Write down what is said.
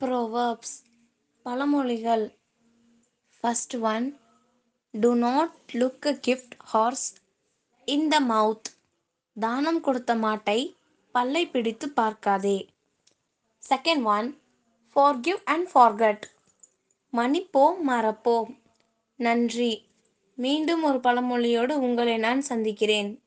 Proverbs பழமொழிகள். First one do not look a gift horse in the mouth தானம் கொடுத்த மாட்டை பல்லை பிடித்து பார்க்காதே. Second one forgive and forget மன்னிப்போம் மறப்போம். நன்றி. மீண்டும் ஒரு பழமொழியோடு உங்களை நான் சந்திக்கிறேன்.